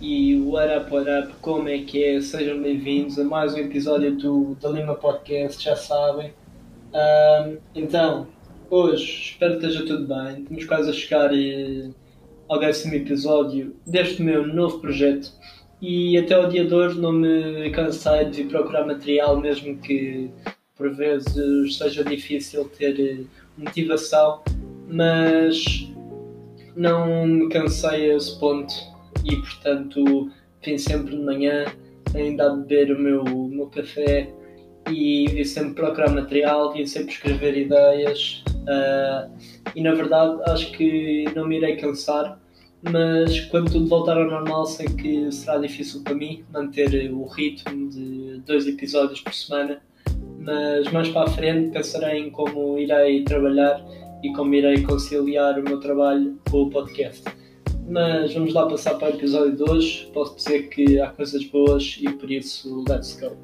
e what up, what up, como é que é? Sejam bem-vindos a mais um episódio do da Lima Podcast, já sabem. Então, hoje espero que esteja tudo bem. Estamos quase a chegar eh, ao décimo episódio deste meu novo projeto e até o dia de hoje não me cansei de procurar material, mesmo que por vezes seja difícil ter eh, motivação, mas não me cansei a esse ponto e portanto vim sempre de manhã ainda a beber o meu, o meu café e vim sempre procurar material, vim sempre escrever ideias uh, e na verdade acho que não me irei cansar mas quando tudo voltar ao normal sei que será difícil para mim manter o ritmo de dois episódios por semana mas mais para a frente pensarei em como irei trabalhar e como irei conciliar o meu trabalho com o podcast. Mas vamos lá passar para o episódio de hoje. Posso dizer que há coisas boas e por isso, let's go!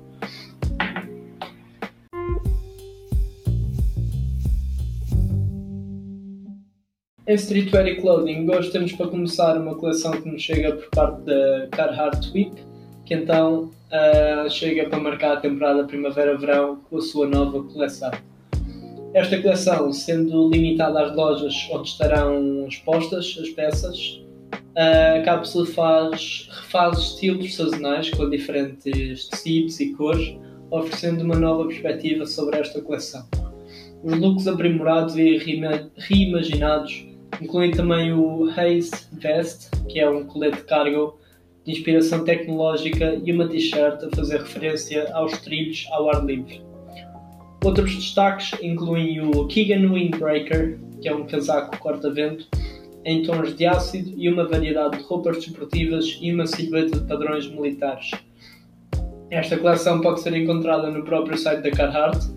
Em Streetwear e Clothing, hoje temos para começar uma coleção que nos chega por parte da Carhartt Week, que então uh, chega para marcar a temporada primavera-verão com a sua nova coleção. Esta coleção, sendo limitada às lojas onde estarão expostas as peças, a cápsula faz, refaz estilos sazonais com diferentes tecidos e cores, oferecendo uma nova perspectiva sobre esta coleção. Os looks aprimorados e reimaginados incluem também o Haze Vest, que é um colete cargo de inspiração tecnológica, e uma t-shirt a fazer referência aos trilhos ao ar livre. Outros destaques incluem o Keegan Windbreaker, que é um casaco corta-vento em tons de ácido e uma variedade de roupas desportivas e uma silhueta de padrões militares. Esta coleção pode ser encontrada no próprio site da Carhartt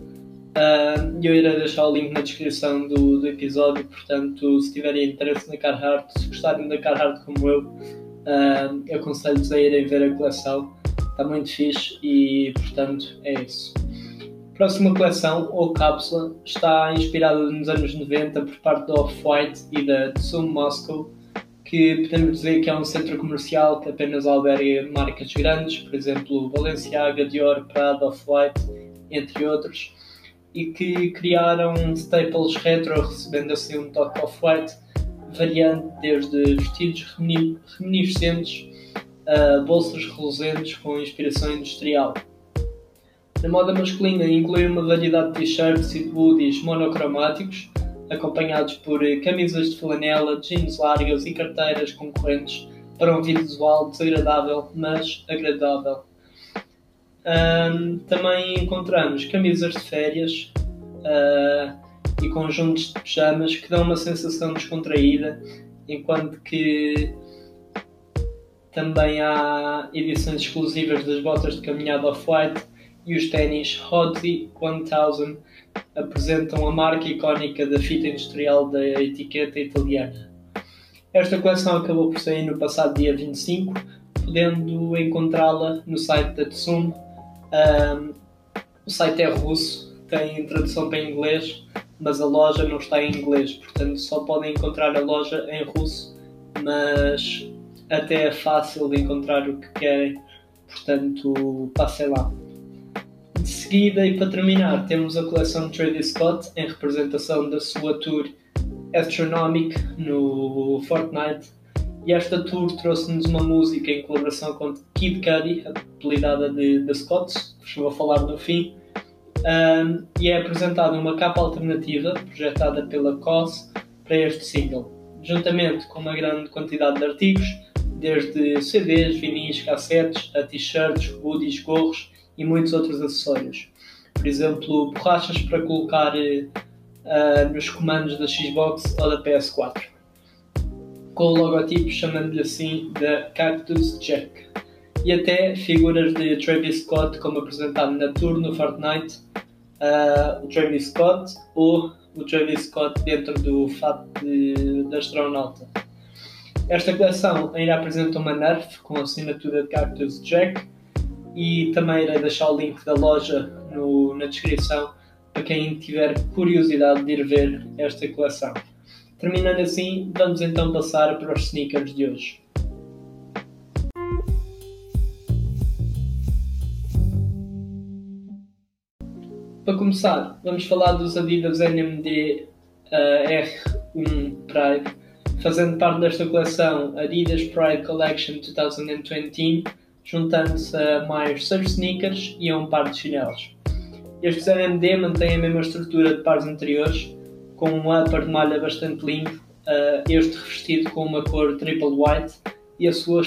uh, eu irei deixar o link na descrição do, do, episódio, portanto, se tiverem interesse na Carhartt, se gostarem da Carhartt como eu, uh, aconselho-vos a irem ver a coleção. Está muito fixe e, portanto, é isso próxima coleção, ou cápsula, está inspirada nos anos 90 por parte da Off-White e da Tsum Moscow, que podemos dizer que é um centro comercial que apenas alberga marcas grandes, por exemplo, Balenciaga, Dior, Prada, Off-White, entre outros, e que criaram staples retro, recebendo assim um toque Off-White, variando desde vestidos reminiscentes a bolsas reluzentes com inspiração industrial. Na moda masculina inclui uma variedade de t-shirts e hoodies monocromáticos, acompanhados por eh, camisas de flanela, jeans largas e carteiras concorrentes para um visual desagradável, mas agradável. Um, também encontramos camisas de férias uh, e conjuntos de pijamas que dão uma sensação descontraída, enquanto que também há edições exclusivas das botas de caminhada off-white e os ténis Hodzi 1000 apresentam a marca icónica da fita industrial da etiqueta italiana. Esta coleção acabou por sair no passado dia 25, podendo encontrá-la no site da Tsum. Um, o site é russo, tem tradução para inglês, mas a loja não está em inglês, portanto só podem encontrar a loja em russo, mas até é fácil de encontrar o que querem, portanto passem lá. De seguida, e para terminar, temos a coleção de Travis Scott em representação da sua tour Astronomic no Fortnite. E esta tour trouxe-nos uma música em colaboração com Kid Cudi, apelidada de The Scotts, que vou falar no fim. Um, e é apresentada uma capa alternativa projetada pela COS para este single, juntamente com uma grande quantidade de artigos, desde CDs, vinis, cassetes, a t-shirts, hoodies, gorros e muitos outros acessórios. Por exemplo, borrachas para colocar uh, nos comandos da Xbox ou da PS4. Com o logotipo chamando-lhe assim da Cactus Jack. E até figuras de Travis Scott, como apresentado na tour no Fortnite, uh, o Travis Scott ou o Travis Scott dentro do fato de, de astronauta. Esta coleção ainda apresenta uma Nerf com a assinatura de Cactus Jack e também irei deixar o link da loja no, na descrição para quem tiver curiosidade de ir ver esta coleção. Terminando assim, vamos então passar para os sneakers de hoje. Para começar, vamos falar dos Adidas NMD uh, eh, R1 Pride, fazendo parte desta coleção Adidas Pride Collection 2020 juntando-se a mais surf sneakers e a um par de chinelos. Estes NMD mantêm a mesma estrutura de pares anteriores, com um upper de malha bastante limpo, uh, este revestido com uma cor triple white e a sua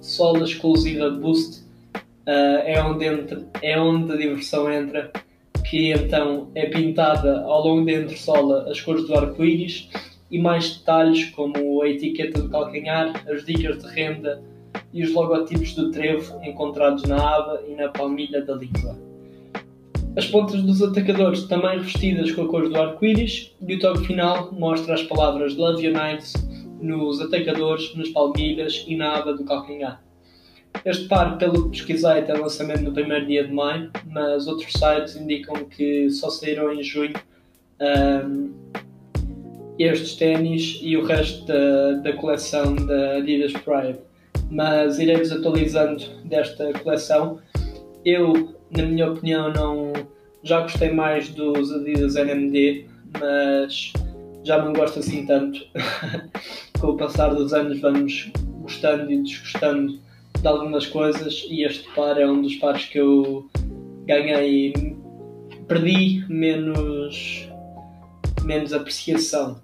sola exclusiva Boost uh, é, onde entra, é onde a diversão entra, que então é pintada ao longo da entressola as cores do arco-íris e mais detalhes como a etiqueta do calcanhar, as dicas de renda e os logotipos do trevo encontrados na aba e na palmilha da língua. As pontas dos atacadores também revestidas com a cor do arco-íris e o toque final mostra as palavras Love United nos atacadores, nas palmilhas e na aba do calcanhar. Este par, pelo que pesquisei, tem lançamento no primeiro dia de maio, mas outros sites indicam que só saíram em junho um, estes ténis e o resto da, da coleção da Adidas Pride. Mas irei desatualizando desta coleção. Eu na minha opinião, não já gostei mais dos Adidas NMD, mas já não gosto assim tanto. Com o passar dos anos vamos gostando e desgostando de algumas coisas e este par é um dos pares que eu ganhei perdi menos menos apreciação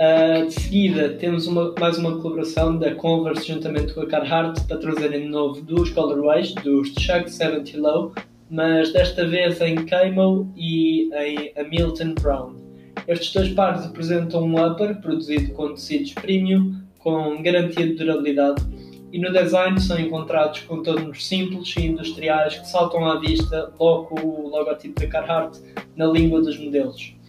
Uh, de seguida, temos uma, mais uma colaboração da Converse juntamente com a Carhartt para trazerem de novo duas colorways dos Chuck 70 Low, mas desta vez em Camo e em Hamilton Brown. Estes dois pares apresentam um upper produzido com tecidos premium com garantia de durabilidade e no design são encontrados contornos simples e industriais que saltam à vista logo o logotipo da Carhartt na língua dos modelos.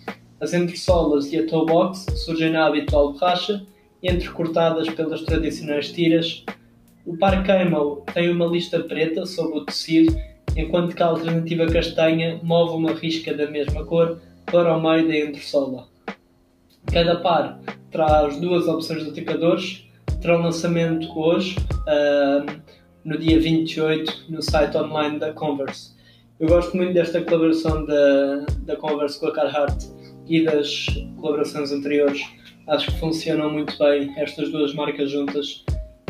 As entressolas e a toe box surgem na habitual borracha, entrecortadas pelas tradicionais tiras. O par Camel tem uma lista preta sobre o tecido, enquanto que a alternativa castanha move uma risca da mesma cor para o meio da entressola. Cada par traz duas opções de atacadores, terá um lançamento hoje, uh, no dia 28, no site online da Converse. Eu gosto muito desta colaboração da, da Converse com a Carhartt e das colaborações anteriores. Acho que funcionam muito bem estas duas marcas juntas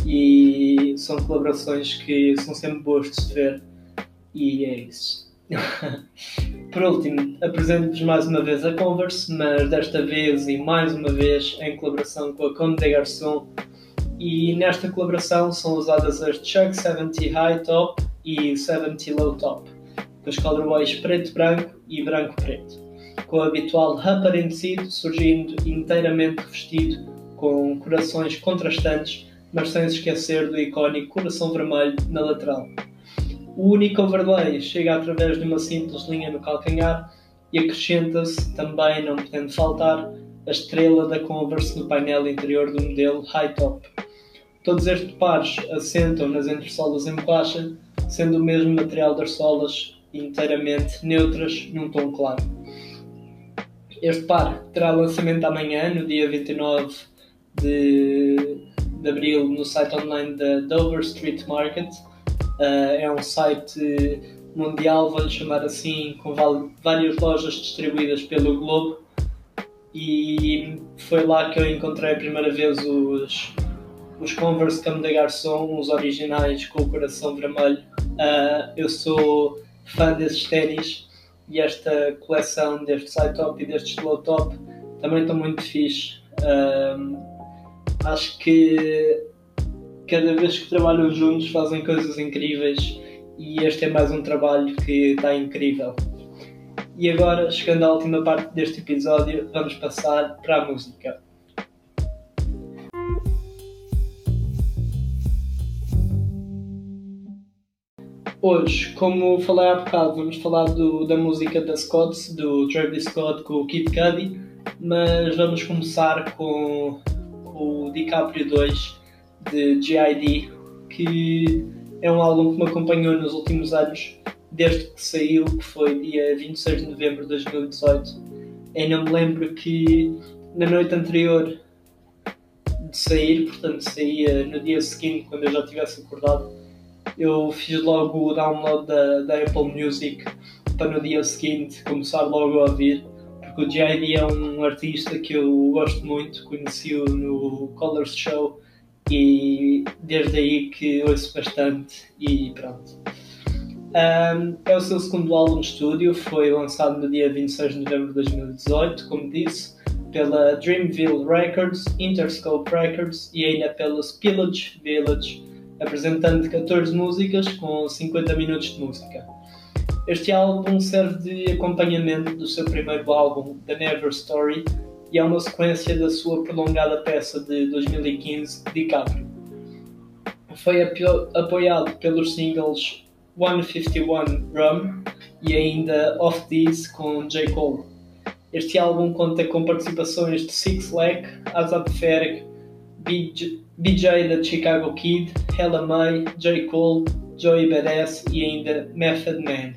e são colaborações que são sempre boas de se ver e é isso. Por último, apresento-vos mais uma vez a Converse, mas desta vez e mais uma vez em colaboração com a Conde de Garçon. E nesta colaboração são usadas as Chuck 70 High Top e 70 Low Top, com as colorways preto-branco e branco-preto com o habitual upper em tecido surgindo inteiramente revestido com corações contrastantes, mas sem se esquecer do icónico coração vermelho na lateral. O único overlay chega através de uma simples linha no calcanhar e acrescenta-se, também não podendo faltar, a estrela da Converse no painel interior do modelo High Top. Todos estes pares assentam nas entressolas em borracha, sendo o mesmo material das solas inteiramente neutras num tom claro. Este par terá lançamento amanhã, no dia 29 de, de abril, no site online da Dover Street Market. Uh, é um site mundial, vou-lhe chamar assim, com várias lojas distribuídas pelo globo. E foi lá que eu encontrei a primeira vez os, os Converse Comme de Garçon, os originais com o coração vermelho. Uh, eu sou fã desses ténis e esta coleção deste side top e deste low top também estão muito fixe. Um, acho que cada vez que trabalham juntos fazem coisas incríveis e este é mais um trabalho que está incrível. E agora, chegando à última parte deste episódio, vamos passar para a música. Hoje, como falei há bocado, vamos falar do, da música da Scott, do Travis Scott com o Kid Cudi, mas vamos começar com, o DiCaprio 2 de G.I.D., que é um álbum que me acompanhou nos últimos anos, desde que saiu, que foi dia 26 de novembro de 2018. Ainda me lembro que na noite anterior de sair, portanto saía no dia seguinte, quando eu já tivesse acordado, eu fiz logo o download da, da Apple Music para no dia seguinte começar logo a ouvir, porque o J.I.D. é um artista que eu gosto muito, conheci-o no Colors Show e desde aí que ouço bastante e pronto. Um, é o seu segundo álbum de estúdio, foi lançado no dia 26 de novembro de 2018, como disse, pela Dreamville Records, Interscope Records e ainda pela Spillage Village, apresentando 14 músicas com 50 minutos de música. Este álbum serve de acompanhamento do seu primeiro álbum, The Never Story, e é uma sequência da sua prolongada peça de 2015, DiCaprio. Foi apoiado pelos singles 151 Rum e ainda Off These com J. Cole. Este álbum conta com participações de Six Lack, Azab Ferg, BJ da Chicago Kid, Hella May, J. Cole, Joey Badass e ainda Method Man.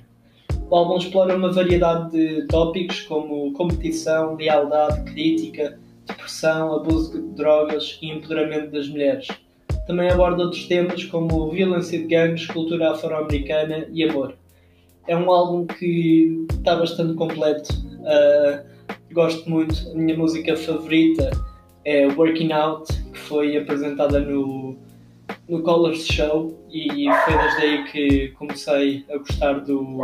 O álbum explora uma variedade de tópicos como competição, lealdade, crítica, depressão, abuso de drogas e empoderamento das mulheres. Também aborda outros temas como violência de gangues, cultura afro-americana e amor. É um álbum que está bastante completo. Uh, gosto muito. A minha música favorita é Working Out, que foi apresentada no, no Colors Show e foi desde aí que comecei a gostar do,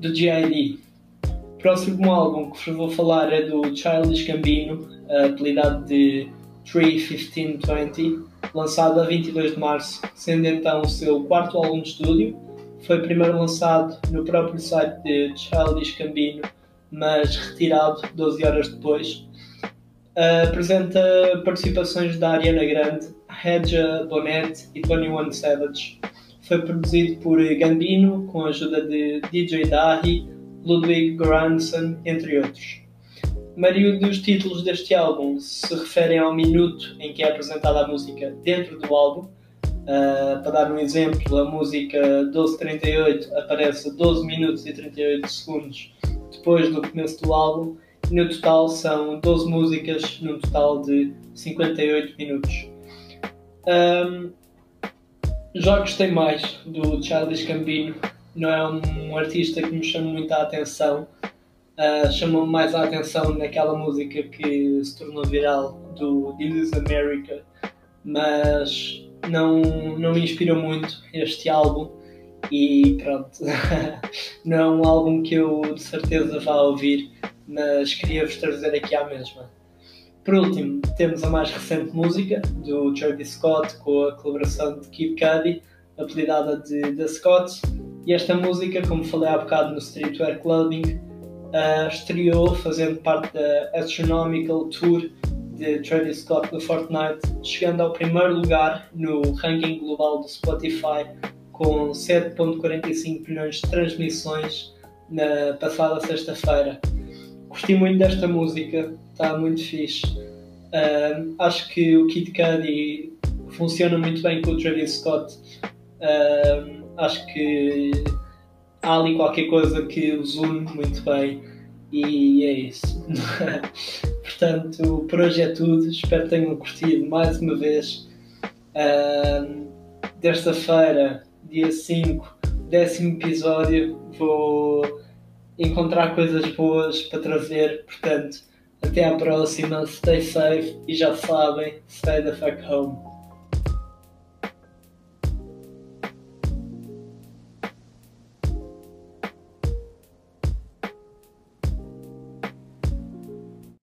do G.I.D. O próximo álbum que vou falar é do Childish Gambino, apelidado de 31520, lançado a 22 de março, sendo então o seu quarto álbum de estúdio. Foi primeiro lançado no próprio site de Childish Gambino, mas retirado 12 horas depois. Uh, apresenta participações da Ariana Grande, Hedja Bonnet e 21 Savage. Foi produzido por Gambino com a ajuda de DJ Dahi, Ludwig Göransson, entre outros. A dos títulos deste álbum se referem ao minuto em que é apresentada a música dentro do álbum. Uh, para dar um exemplo, a música 1238 aparece 12 minutos e 38 segundos depois do começo do álbum no total são 12 músicas num total de 58 minutos. Um, já gostei mais do Charles Gambino, não é um, artista que me chama muito a atenção. Uh, Chamou-me mais a atenção naquela música que se tornou viral do This America, mas não, não me inspirou muito este álbum e pronto. não é um álbum que eu de certeza vá ouvir, mas queria-vos trazer aqui à mesma. Por último, temos a mais recente música do Travis Scott com a colaboração de Kid Cudi, apelidada de The Scott. E esta música, como falei há bocado no Streetwear Clubbing, uh, estreou fazendo parte da Astronomical Tour de Travis Scott do Fortnite, chegando ao primeiro lugar no ranking global do Spotify com 7.45 milhões de transmissões na passada sexta-feira. Gostei muito desta música, está muito fixe. Uh, acho que o Kid Cudi funciona muito bem com o Travis Scott. Uh, acho que há ali qualquer coisa que os une muito bem e é isso. Portanto, por hoje é tudo. Espero que tenham curtido mais uma vez. Uh, Terça-feira, dia 5, décimo episódio. Vou encontrar coisas boas para trazer. Portanto, até à próxima. Stay safe e já sabem, stay the fuck home.